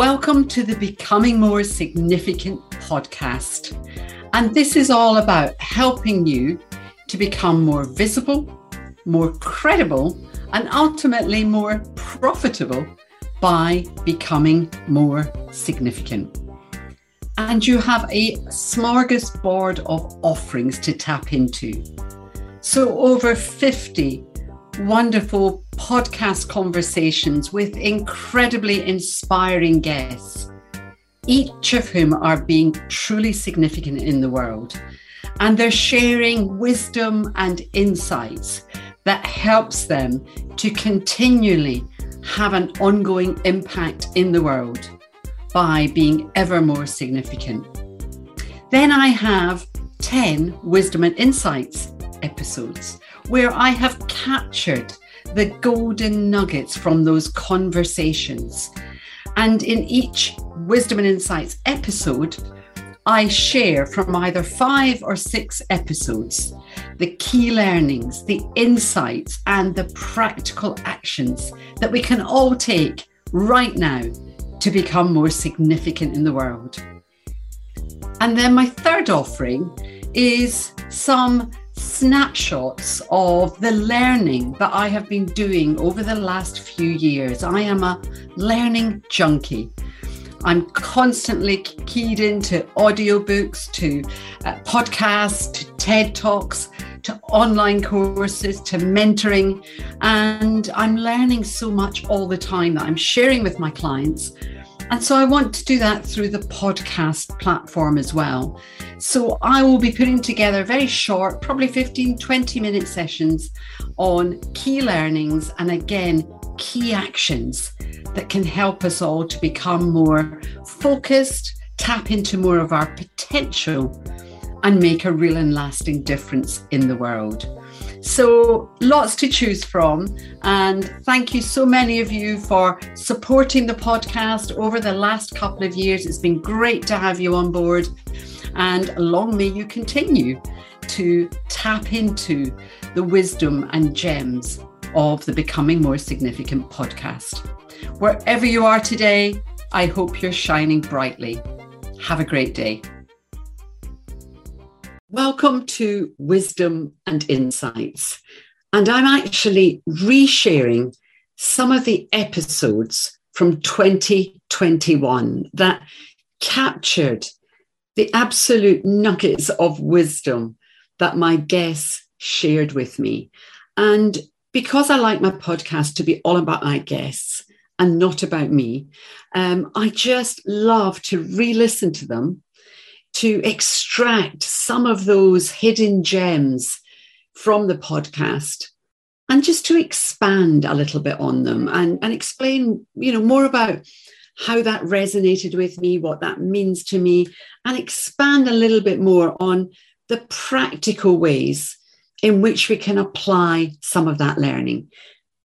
Welcome to the Becoming More Significant podcast. And this is all about helping you to become more visible, more credible, and ultimately more profitable by becoming more significant. And you have a smorgasbord of offerings to tap into. So, over 50 wonderful podcast conversations with incredibly inspiring guests, each of whom are being truly significant in the world. And they're sharing wisdom and insights that helps them to continually have an ongoing impact in the world by being ever more significant. Then I have 10 wisdom and insights episodes where I have captured the golden nuggets from those conversations. And in each Wisdom and Insights episode, I share from either five or six episodes the key learnings, the insights, and the practical actions that we can all take right now to become more significant in the world. And then my third offering is some snapshots of the learning that I have been doing over the last few years. I am a learning junkie. I'm constantly keyed into audiobooks, to uh, podcasts, to TED Talks, to online courses, to mentoring. And I'm learning so much all the time that I'm sharing with my clients. And so I want to do that through the podcast platform as well. So I will be putting together very short, probably 15, 20 minute sessions on key learnings and again, key actions that can help us all to become more focused, tap into more of our potential, and make a real and lasting difference in the world. So, lots to choose from. And thank you so many of you for supporting the podcast over the last couple of years. It's been great to have you on board. And long may you continue to tap into the wisdom and gems of the Becoming More Significant podcast. Wherever you are today, I hope you're shining brightly. Have a great day. Welcome to Wisdom and Insights. And I'm actually resharing some of the episodes from 2021 that captured the absolute nuggets of wisdom that my guests shared with me. And because I like my podcast to be all about my guests and not about me, um, I just love to re listen to them to extract some of those hidden gems from the podcast and just to expand a little bit on them and, and explain you know more about how that resonated with me what that means to me and expand a little bit more on the practical ways in which we can apply some of that learning.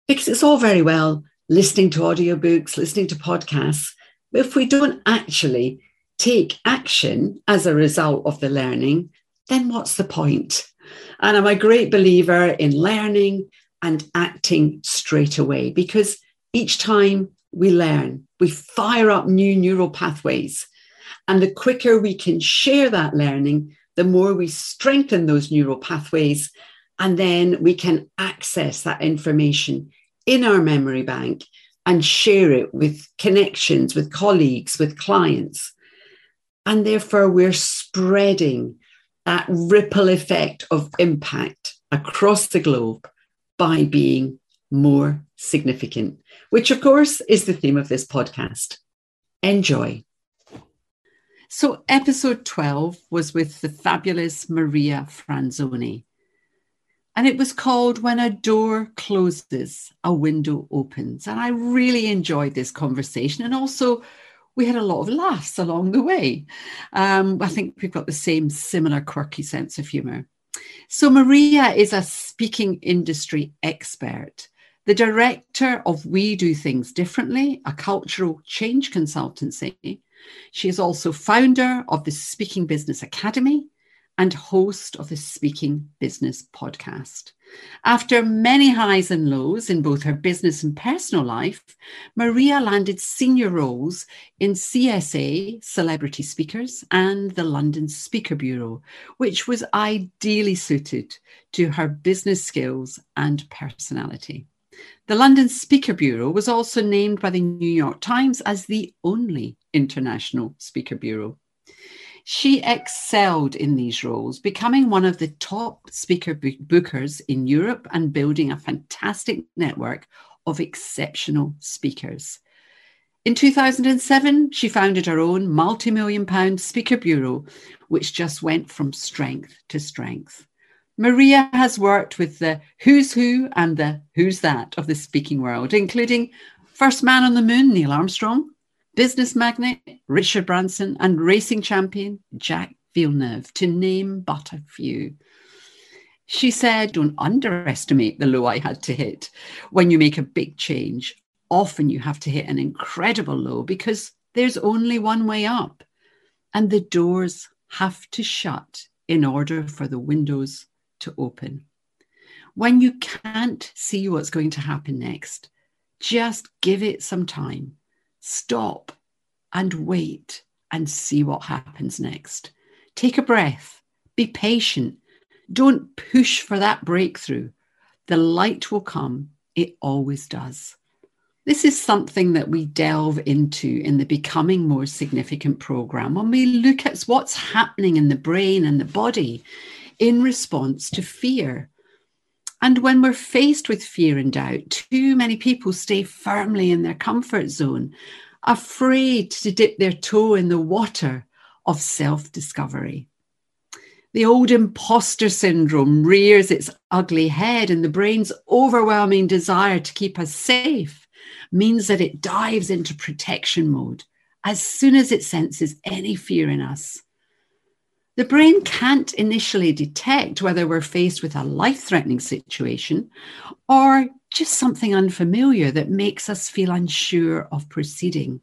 Because it's all very well listening to audiobooks listening to podcasts but if we don't actually take action as a result of the learning, then what's the point? And I'm a great believer in learning and acting straight away because each time we learn, we fire up new neural pathways. And the quicker we can share that learning, the more we strengthen those neural pathways. And then we can access that information in our memory bank and share it with connections, with colleagues, with clients. And therefore, we're spreading that ripple effect of impact across the globe by being more significant, which, of course, is the theme of this podcast. Enjoy. So, episode 12 was with the fabulous Maria Franzoni. And it was called When a Door Closes, a Window Opens. And I really enjoyed this conversation and also we had a lot of laughs along the way. Um, I think we've got the same similar quirky sense of humor. So, Maria is a speaking industry expert, the director of We Do Things Differently, a cultural change consultancy. She is also founder of the Speaking Business Academy, and host of the Speaking Business podcast. After many highs and lows in both her business and personal life, Maria landed senior roles in CSA, Celebrity Speakers, and the London Speaker Bureau, which was ideally suited to her business skills and personality. The London Speaker Bureau was also named by the New York Times as the only international speaker bureau. She excelled in these roles, becoming one of the top speaker bookers in Europe and building a fantastic network of exceptional speakers. In 2007, she founded her own multi million pound speaker bureau, which just went from strength to strength. Maria has worked with the who's who and the who's that of the speaking world, including first man on the moon, Neil Armstrong, business magnate Richard Branson, and racing champion Jacques Villeneuve, to name but a few. She said, Don't underestimate the low I had to hit. When you make a big change, often you have to hit an incredible low because there's only one way up, and the doors have to shut in order for the windows to open. When you can't see what's going to happen next, just give it some time. Stop and wait and see what happens next. Take a breath. Be patient. Don't push for that breakthrough. The light will come. It always does. This is something that we delve into in the Becoming More Significant program when we look at what's happening in the brain and the body in response to fear. And when we're faced with fear and doubt, too many people stay firmly in their comfort zone, afraid to dip their toe in the water of self discovery. The old imposter syndrome rears its ugly head, and the brain's overwhelming desire to keep us safe means that it dives into protection mode as soon as it senses any fear in us. The brain can't initially detect whether we're faced with a life threatening situation or just something unfamiliar that makes us feel unsure of proceeding.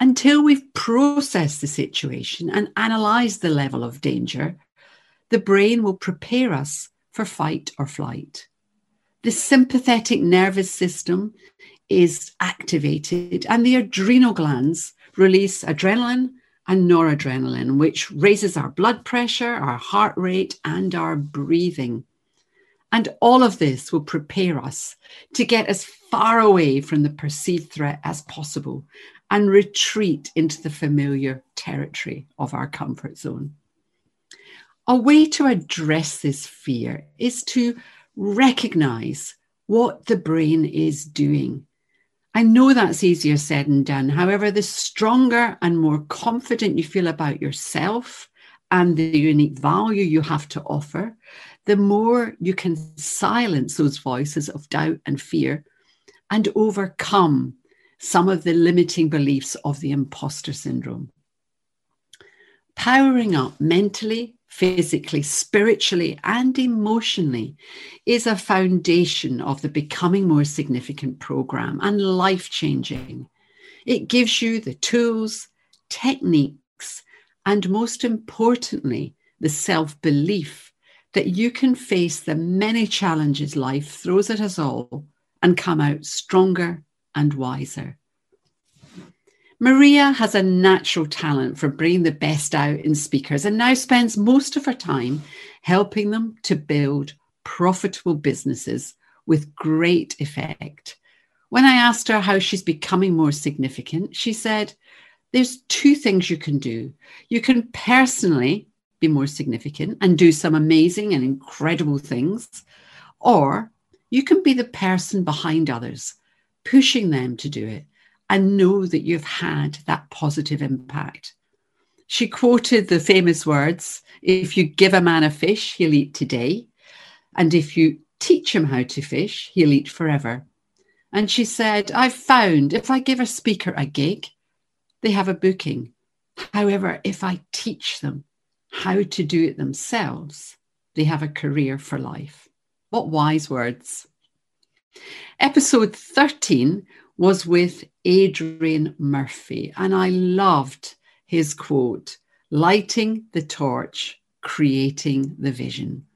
Until we've processed the situation and analysed the level of danger, the brain will prepare us for fight or flight. The sympathetic nervous system is activated, and the adrenal glands release adrenaline and noradrenaline, which raises our blood pressure, our heart rate, and our breathing. And all of this will prepare us to get as far away from the perceived threat as possible and retreat into the familiar territory of our comfort zone. A way to address this fear is to recognize what the brain is doing I know that's easier said than done. However, the stronger and more confident you feel about yourself and the unique value you have to offer, the more you can silence those voices of doubt and fear and overcome some of the limiting beliefs of the imposter syndrome. Powering up mentally, physically, spiritually, and emotionally is a foundation of the Becoming More Significant program and life changing. It gives you the tools, techniques, and most importantly, the self belief that you can face the many challenges life throws at us all and come out stronger and wiser. Maria has a natural talent for bringing the best out in speakers and now spends most of her time helping them to build profitable businesses with great effect. When I asked her how she's becoming more significant, she said, There's two things you can do. You can personally be more significant and do some amazing and incredible things, or you can be the person behind others, pushing them to do it and know that you've had that positive impact. She quoted the famous words if you give a man a fish, he'll eat today. And if you teach him how to fish, he'll eat forever. And she said, I've found if I give a speaker a gig, they have a booking. However, if I teach them how to do it themselves, they have a career for life. What wise words. Episode 13 was with Adrian Murphy, and I loved his quote lighting the torch creating the vision.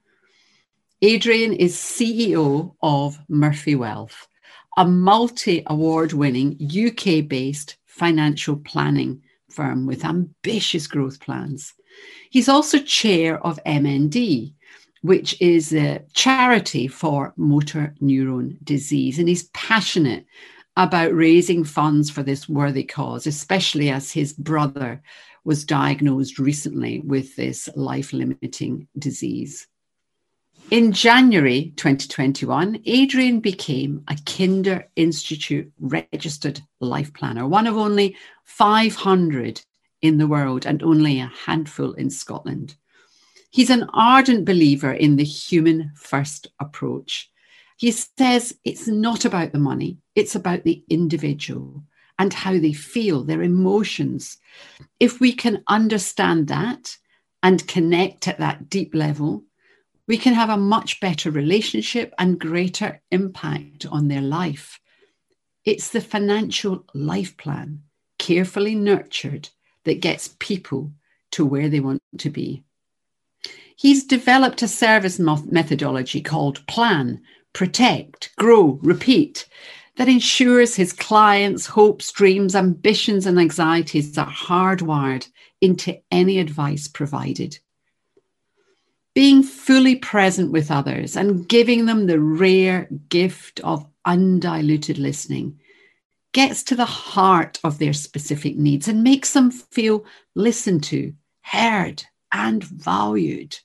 Adrian is CEO of Murphy Wealth, a multi award winning UK based financial planning firm with ambitious growth plans. He's also chair of MND, which is a charity for motor neuron disease. And he's passionate about raising funds for this worthy cause, especially as his brother was diagnosed recently with this life limiting disease. In January 2021, Adrian became a Kinder Institute registered life planner, one of only 500 in the world and only a handful in Scotland. He's an ardent believer in the human first approach. He says it's not about the money, it's about the individual and how they feel, their emotions. If we can understand that and connect at that deep level, we can have a much better relationship and greater impact on their life. It's the financial life plan, carefully nurtured, that gets people to where they want to be. He's developed a service methodology called Plan, Protect, Grow, Repeat that ensures his clients' hopes, dreams, ambitions, and anxieties are hardwired into any advice provided. Being fully present with others and giving them the rare gift of undiluted listening gets to the heart of their specific needs and makes them feel listened to, heard, and valued.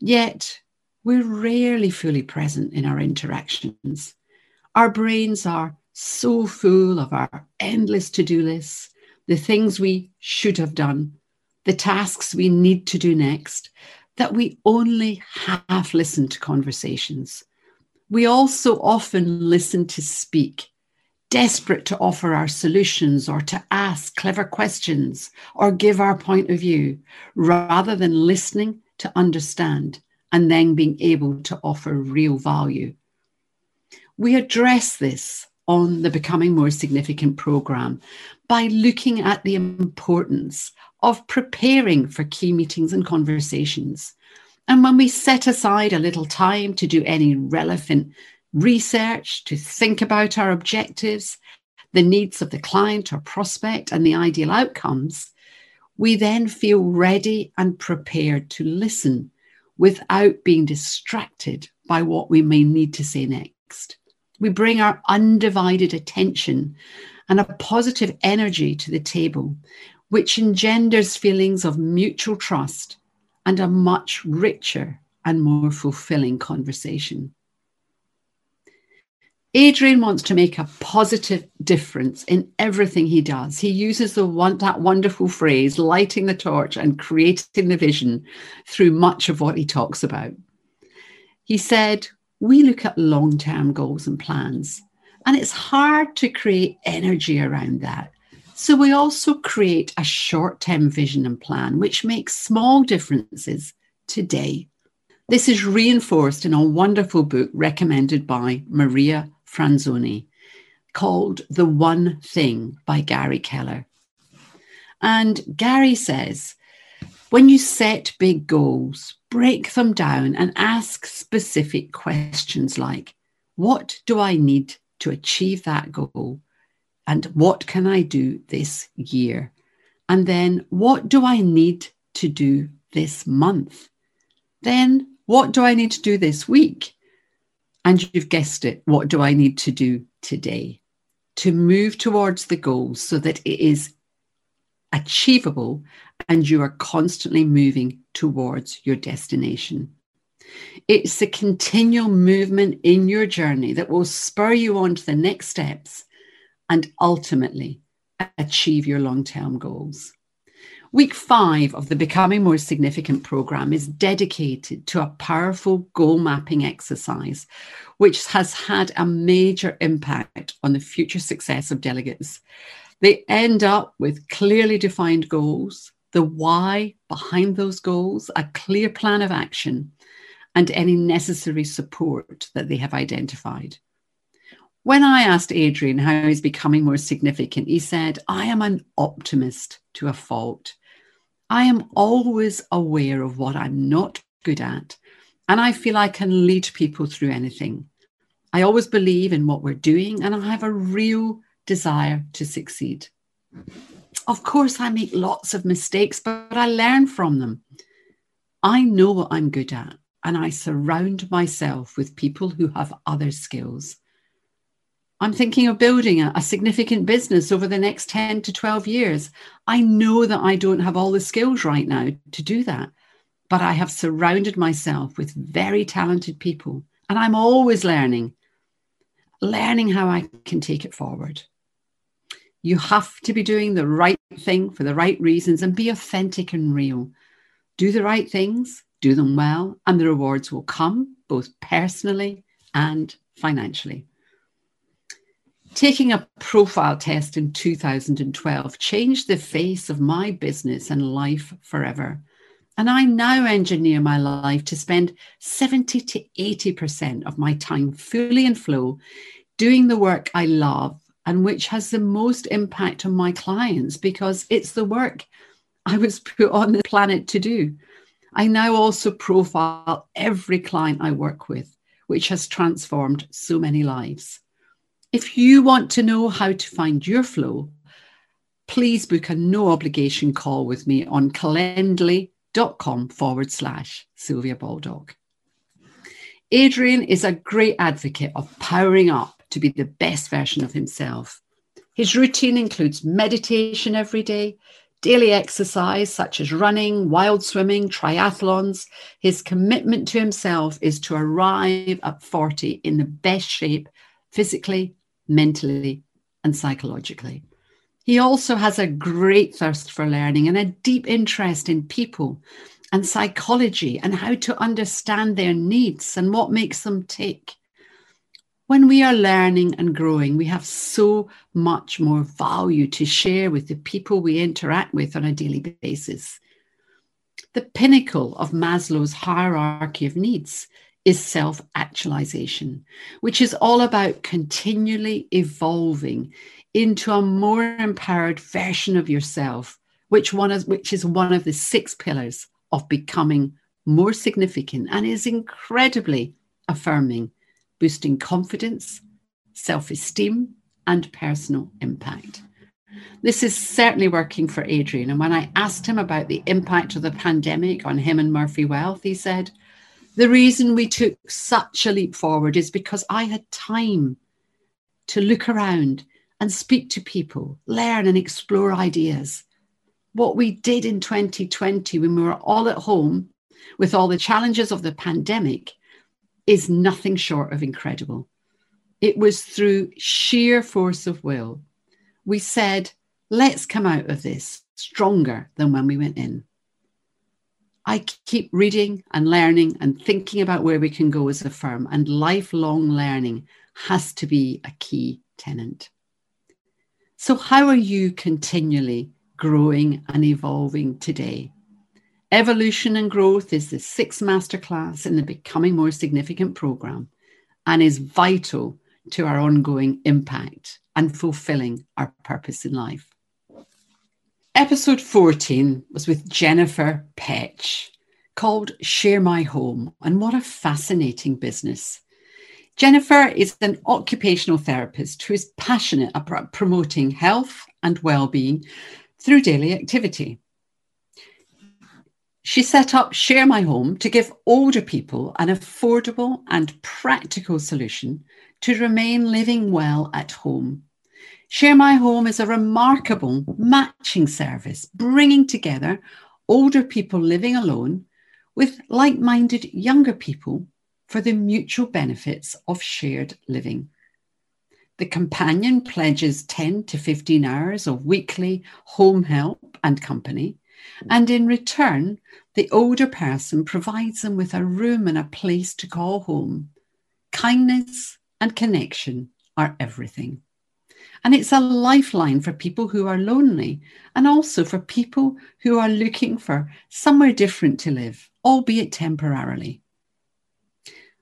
Yet, we're rarely fully present in our interactions. Our brains are so full of our endless to do lists, the things we should have done, the tasks we need to do next, that we only half listen to conversations. We also often listen to speak, desperate to offer our solutions or to ask clever questions or give our point of view, rather than listening to understand and then being able to offer real value. We address this on the Becoming More Significant program by looking at the importance of preparing for key meetings and conversations. And when we set aside a little time to do any relevant research, to think about our objectives, the needs of the client or prospect, and the ideal outcomes, we then feel ready and prepared to listen without being distracted by what we may need to say next. We bring our undivided attention and a positive energy to the table, which engenders feelings of mutual trust and a much richer and more fulfilling conversation. Adrian wants to make a positive difference in everything he does. He uses the one, that wonderful phrase, lighting the torch and creating the vision through much of what he talks about. He said, We look at long term goals and plans, and it's hard to create energy around that. So we also create a short term vision and plan, which makes small differences today. This is reinforced in a wonderful book recommended by Maria Franzoni called The One Thing by Gary Keller. And Gary says, when you set big goals, break them down and ask specific questions like, What do I need to achieve that goal? And what can I do this year? And then, what do I need to do this month? Then, what do I need to do this week? And you've guessed it, what do I need to do today to move towards the goals so that it is achievable and you are constantly moving towards your destination? It's the continual movement in your journey that will spur you on to the next steps and ultimately achieve your long term goals. Week five of the Becoming More Significant program is dedicated to a powerful goal mapping exercise, which has had a major impact on the future success of delegates. They end up with clearly defined goals, the why behind those goals, a clear plan of action, and any necessary support that they have identified. When I asked Adrian how he's becoming more significant, he said, I am an optimist to a fault. I am always aware of what I'm not good at, and I feel I can lead people through anything. I always believe in what we're doing, and I have a real desire to succeed. Of course, I make lots of mistakes, but I learn from them. I know what I'm good at, and I surround myself with people who have other skills. I'm thinking of building a, a, significant business over the next 10 to 12 years. I know that I don't have all the skills right now to do that, but I have surrounded myself with very talented people, and I'm always learning, learning how I can take it forward. You have to be doing the right thing for the right reasons and be authentic and real. Do the right things, do them well, and the rewards will come both personally and financially. Taking a profile test in 2012 changed the face of my business and life forever. And I now engineer my life to spend 70 to 80% of my time fully in flow doing the work I love and which has the most impact on my clients because it's the work I was put on the planet to do. I now also profile every client I work with, which has transformed so many lives. If you want to know how to find your flow, please book a no obligation call with me on calendly.com forward slash Sylvia Baldock. Adrian is a great advocate of powering up to be the best version of himself. His routine includes meditation every day, daily exercise such as running, wild swimming, triathlons. His commitment to himself is to arrive at 40 in the best shape physically, mentally, and psychologically. He also has a great thirst for learning and a deep interest in people and psychology and how to understand their needs and what makes them tick when we are learning and growing, we have so much more value to share with the people we interact with on a daily basis. The pinnacle of Maslow's hierarchy of needs is self actualization, which is all about continually evolving into a more empowered version of yourself, which, one is, which is one of the six pillars of becoming more significant and is incredibly affirming boosting confidence, self esteem, and personal impact. This is certainly working for Adrian. And when I asked him about the impact of the pandemic on him and Murphy Wealth, he said, The reason we took such a leap forward is because I had time to look around and speak to people, learn and explore ideas. What we did in 2020 when we were all at home with all the challenges of the pandemic is nothing short of incredible. It was through sheer force of will. We said, let's come out of this stronger than when we went in. I keep reading and learning and thinking about where we can go as a firm, and lifelong learning has to be a key tenant. So, how are you continually growing and evolving today? Evolution and Growth is the sixth masterclass in the Becoming More Significant program and is vital to our ongoing impact and fulfilling our purpose in life. Episode 14 was with Jennifer Petch called Share My Home, and what a fascinating business. Jennifer is an occupational therapist who is passionate about promoting health and well-being through daily activity. She set up Share My Home to give older people an affordable and practical solution to remain living well at home. Share My Home is a remarkable matching service, bringing together older people living alone with like minded younger people for the mutual benefits of shared living. The companion pledges 10 to 15 hours of weekly home help and company and in return, the older person provides them with a room and a place to call home. Kindness and connection are everything. And it's a lifeline for people who are lonely and also for people who are looking for somewhere different to live, albeit temporarily.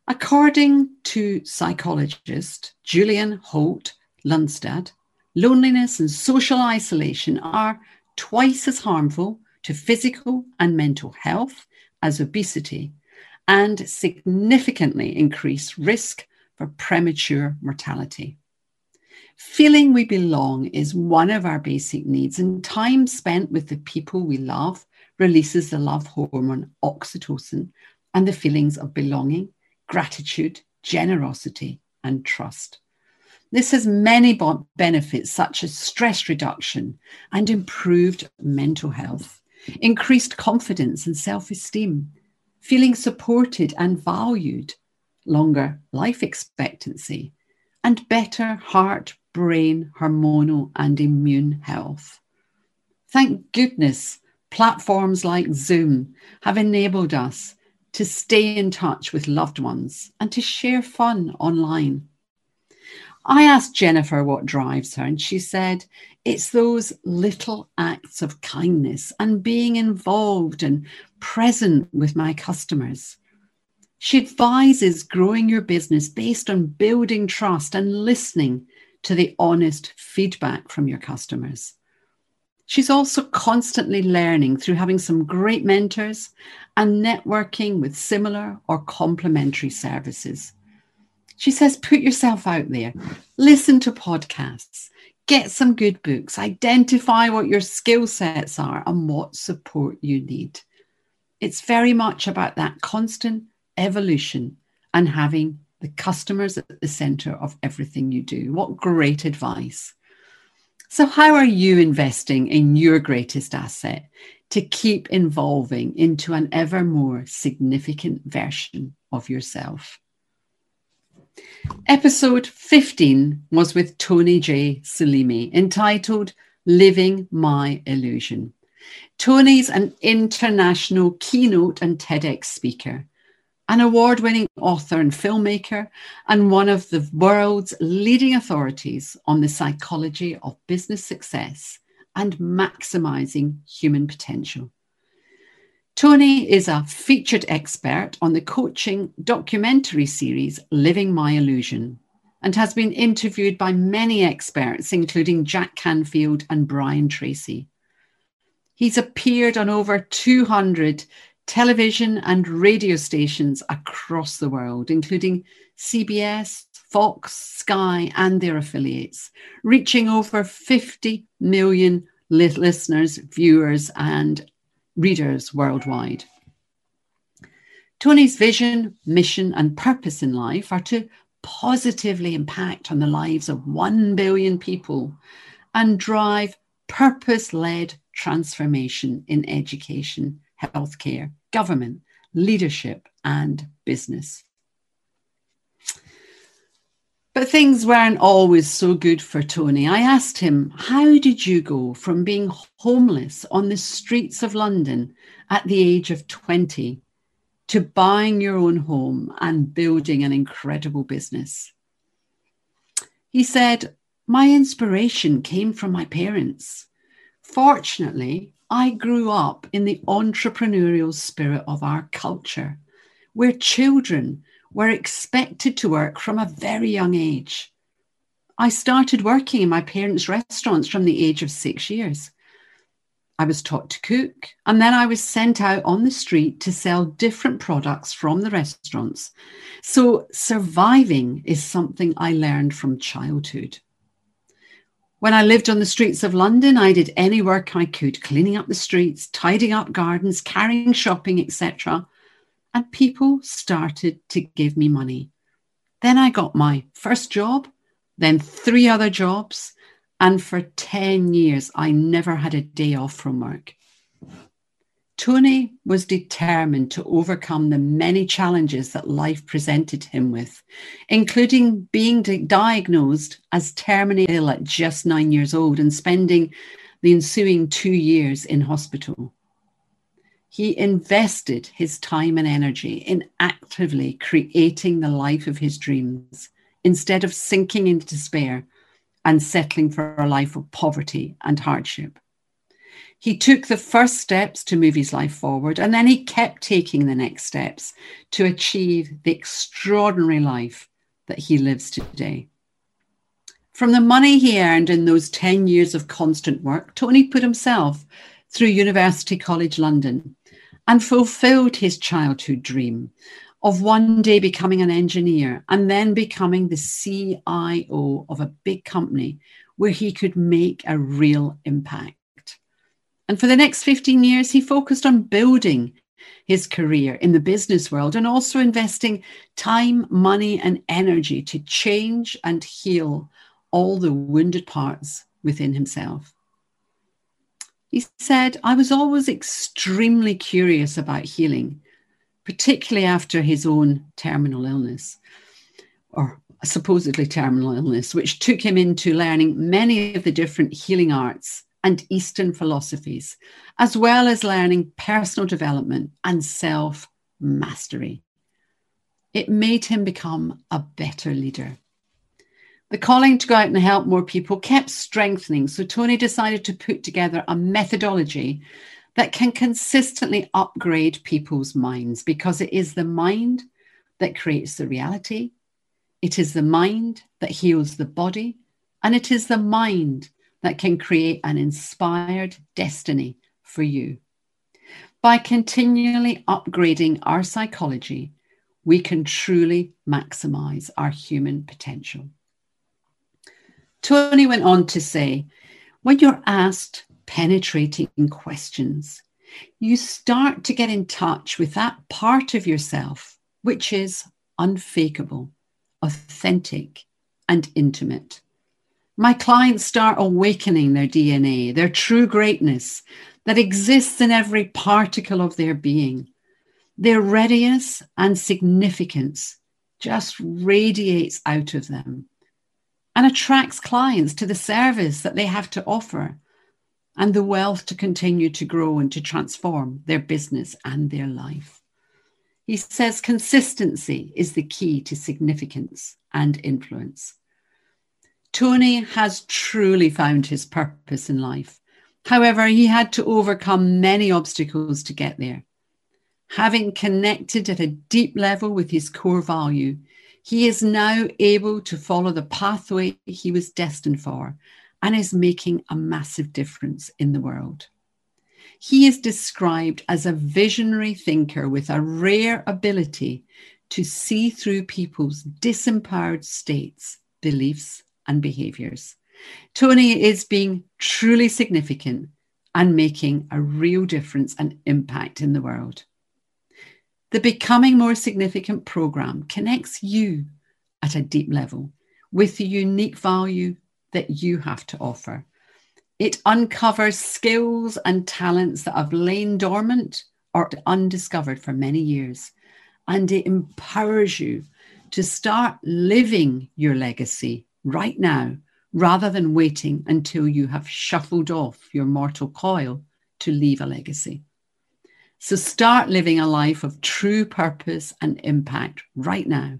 According to psychologist Julianne Holt Lunstad, loneliness and social isolation are twice as harmful to physical and mental health, as obesity, and significantly increase risk for premature mortality. Feeling we belong is one of our basic needs, and time spent with the people we love releases the love hormone oxytocin and the feelings of belonging, gratitude, generosity, and trust. This has many benefits such as stress reduction and improved mental health, increased confidence and self esteem, feeling supported and valued, longer life expectancy, and better heart, brain, hormonal, and immune health. Thank goodness platforms like Zoom have enabled us to stay in touch with loved ones and to share fun online. I asked Jennifer what drives her, and she said it's those little acts of kindness and being involved and present with my customers. She advises growing your business based on building trust and listening to the honest feedback from your customers. She's also constantly learning through having some great mentors and networking with similar or complementary services. She says, put yourself out there, listen to podcasts, get some good books, identify what your skill sets are and what support you need. It's very much about that constant evolution and having the customers at the center of everything you do. What great advice. So, how are you investing in your greatest asset to keep evolving into an ever more significant version of yourself? Episode 15 was with Tony J. Selimi, entitled Living My Illusion. Tony's an international keynote and TEDx speaker an award winning author and filmmaker, and one of the world's leading authorities on the psychology of business success and maximizing human potential. Tony is a featured expert on the coaching documentary series Living My Illusion and has been interviewed by many experts, including Jack Canfield and Brian Tracy. He's appeared on over 200 television and radio stations across the world, including CBS, Fox, Sky, and their affiliates, reaching over 50 million listeners, viewers, and readers worldwide. Tony's vision, mission, and purpose in life are to positively impact on the lives of 1 billion people and drive purpose led transformation in education healthcare, government, leadership, and business. But things weren't always so good for Tony. I asked him, How did you go from being homeless on the streets of London at the age of 20 to buying your own home and building an incredible business? He said, My inspiration came from my parents. Fortunately, I grew up in the entrepreneurial spirit of our culture, where children were expected to work from a very young age. I started working in my parents' restaurants from the age of six years. I was taught to cook, and then I was sent out on the street to sell different products from the restaurants. So, surviving is something I learned from childhood. When I lived on the streets of London, I did any work I could, cleaning up the streets, tidying up gardens, carrying shopping, etc. And people started to give me money. Then I got my first job, then three other jobs, and for 10 years, I never had a day off from work. Tony was determined to overcome the many challenges that life presented him with, including being diagnosed as terminally ill at just nine years old and spending the ensuing two years in hospital. He invested his time and energy in actively creating the life of his dreams instead of sinking into despair and settling for a life of poverty and hardship. He took the first steps to move his life forward, and then he kept taking the next steps to achieve the extraordinary life that he lives today. From the money he earned in those 10 years of constant work, Tony put himself through University College London and fulfilled his childhood dream of one day becoming an engineer and then becoming the CIO of a big company where he could make a real impact. And for the next 15 years, he focused on building his career in the business world and also investing time, money, and energy to change and heal all the wounded parts within himself. He said, I was always extremely curious about healing, particularly after his own terminal illness, or supposedly terminal illness, which took him into learning many of the different healing arts and Eastern philosophies, as well as learning personal development and self mastery. It made him become a better leader. The calling to go out and help more people kept strengthening, so Tony decided to put together a methodology that can consistently upgrade people's minds because it is the mind that creates the reality, it is the mind that heals the body, and it is the mind that can create an inspired destiny for you. By continually upgrading our psychology, we can truly maximize our human potential. Tony went on to say, when you're asked penetrating questions, you start to get in touch with that part of yourself which is unfakeable, authentic, and intimate. My clients start awakening their DNA, their true greatness that exists in every particle of their being. Their readiness and significance just radiates out of them and attracts clients to the service that they have to offer and the wealth to continue to grow and to transform their business and their life. He says consistency is the key to significance and influence. Tony has truly found his purpose in life. However, he had to overcome many obstacles to get there. Having connected at a deep level with his core value, he is now able to follow the pathway he was destined for and is making a massive difference in the world. He is described as a visionary thinker with a rare ability to see through people's disempowered states, beliefs, and behaviors. Tony is being truly significant and making a real difference and impact in the world. The Becoming More Significant program connects you at a deep level with the unique value that you have to offer. It uncovers skills and talents that have lain dormant or undiscovered for many years, and it empowers you to start living your legacy right now rather than waiting until you have shuffled off your mortal coil to leave a legacy. So start living a life of true purpose and impact right now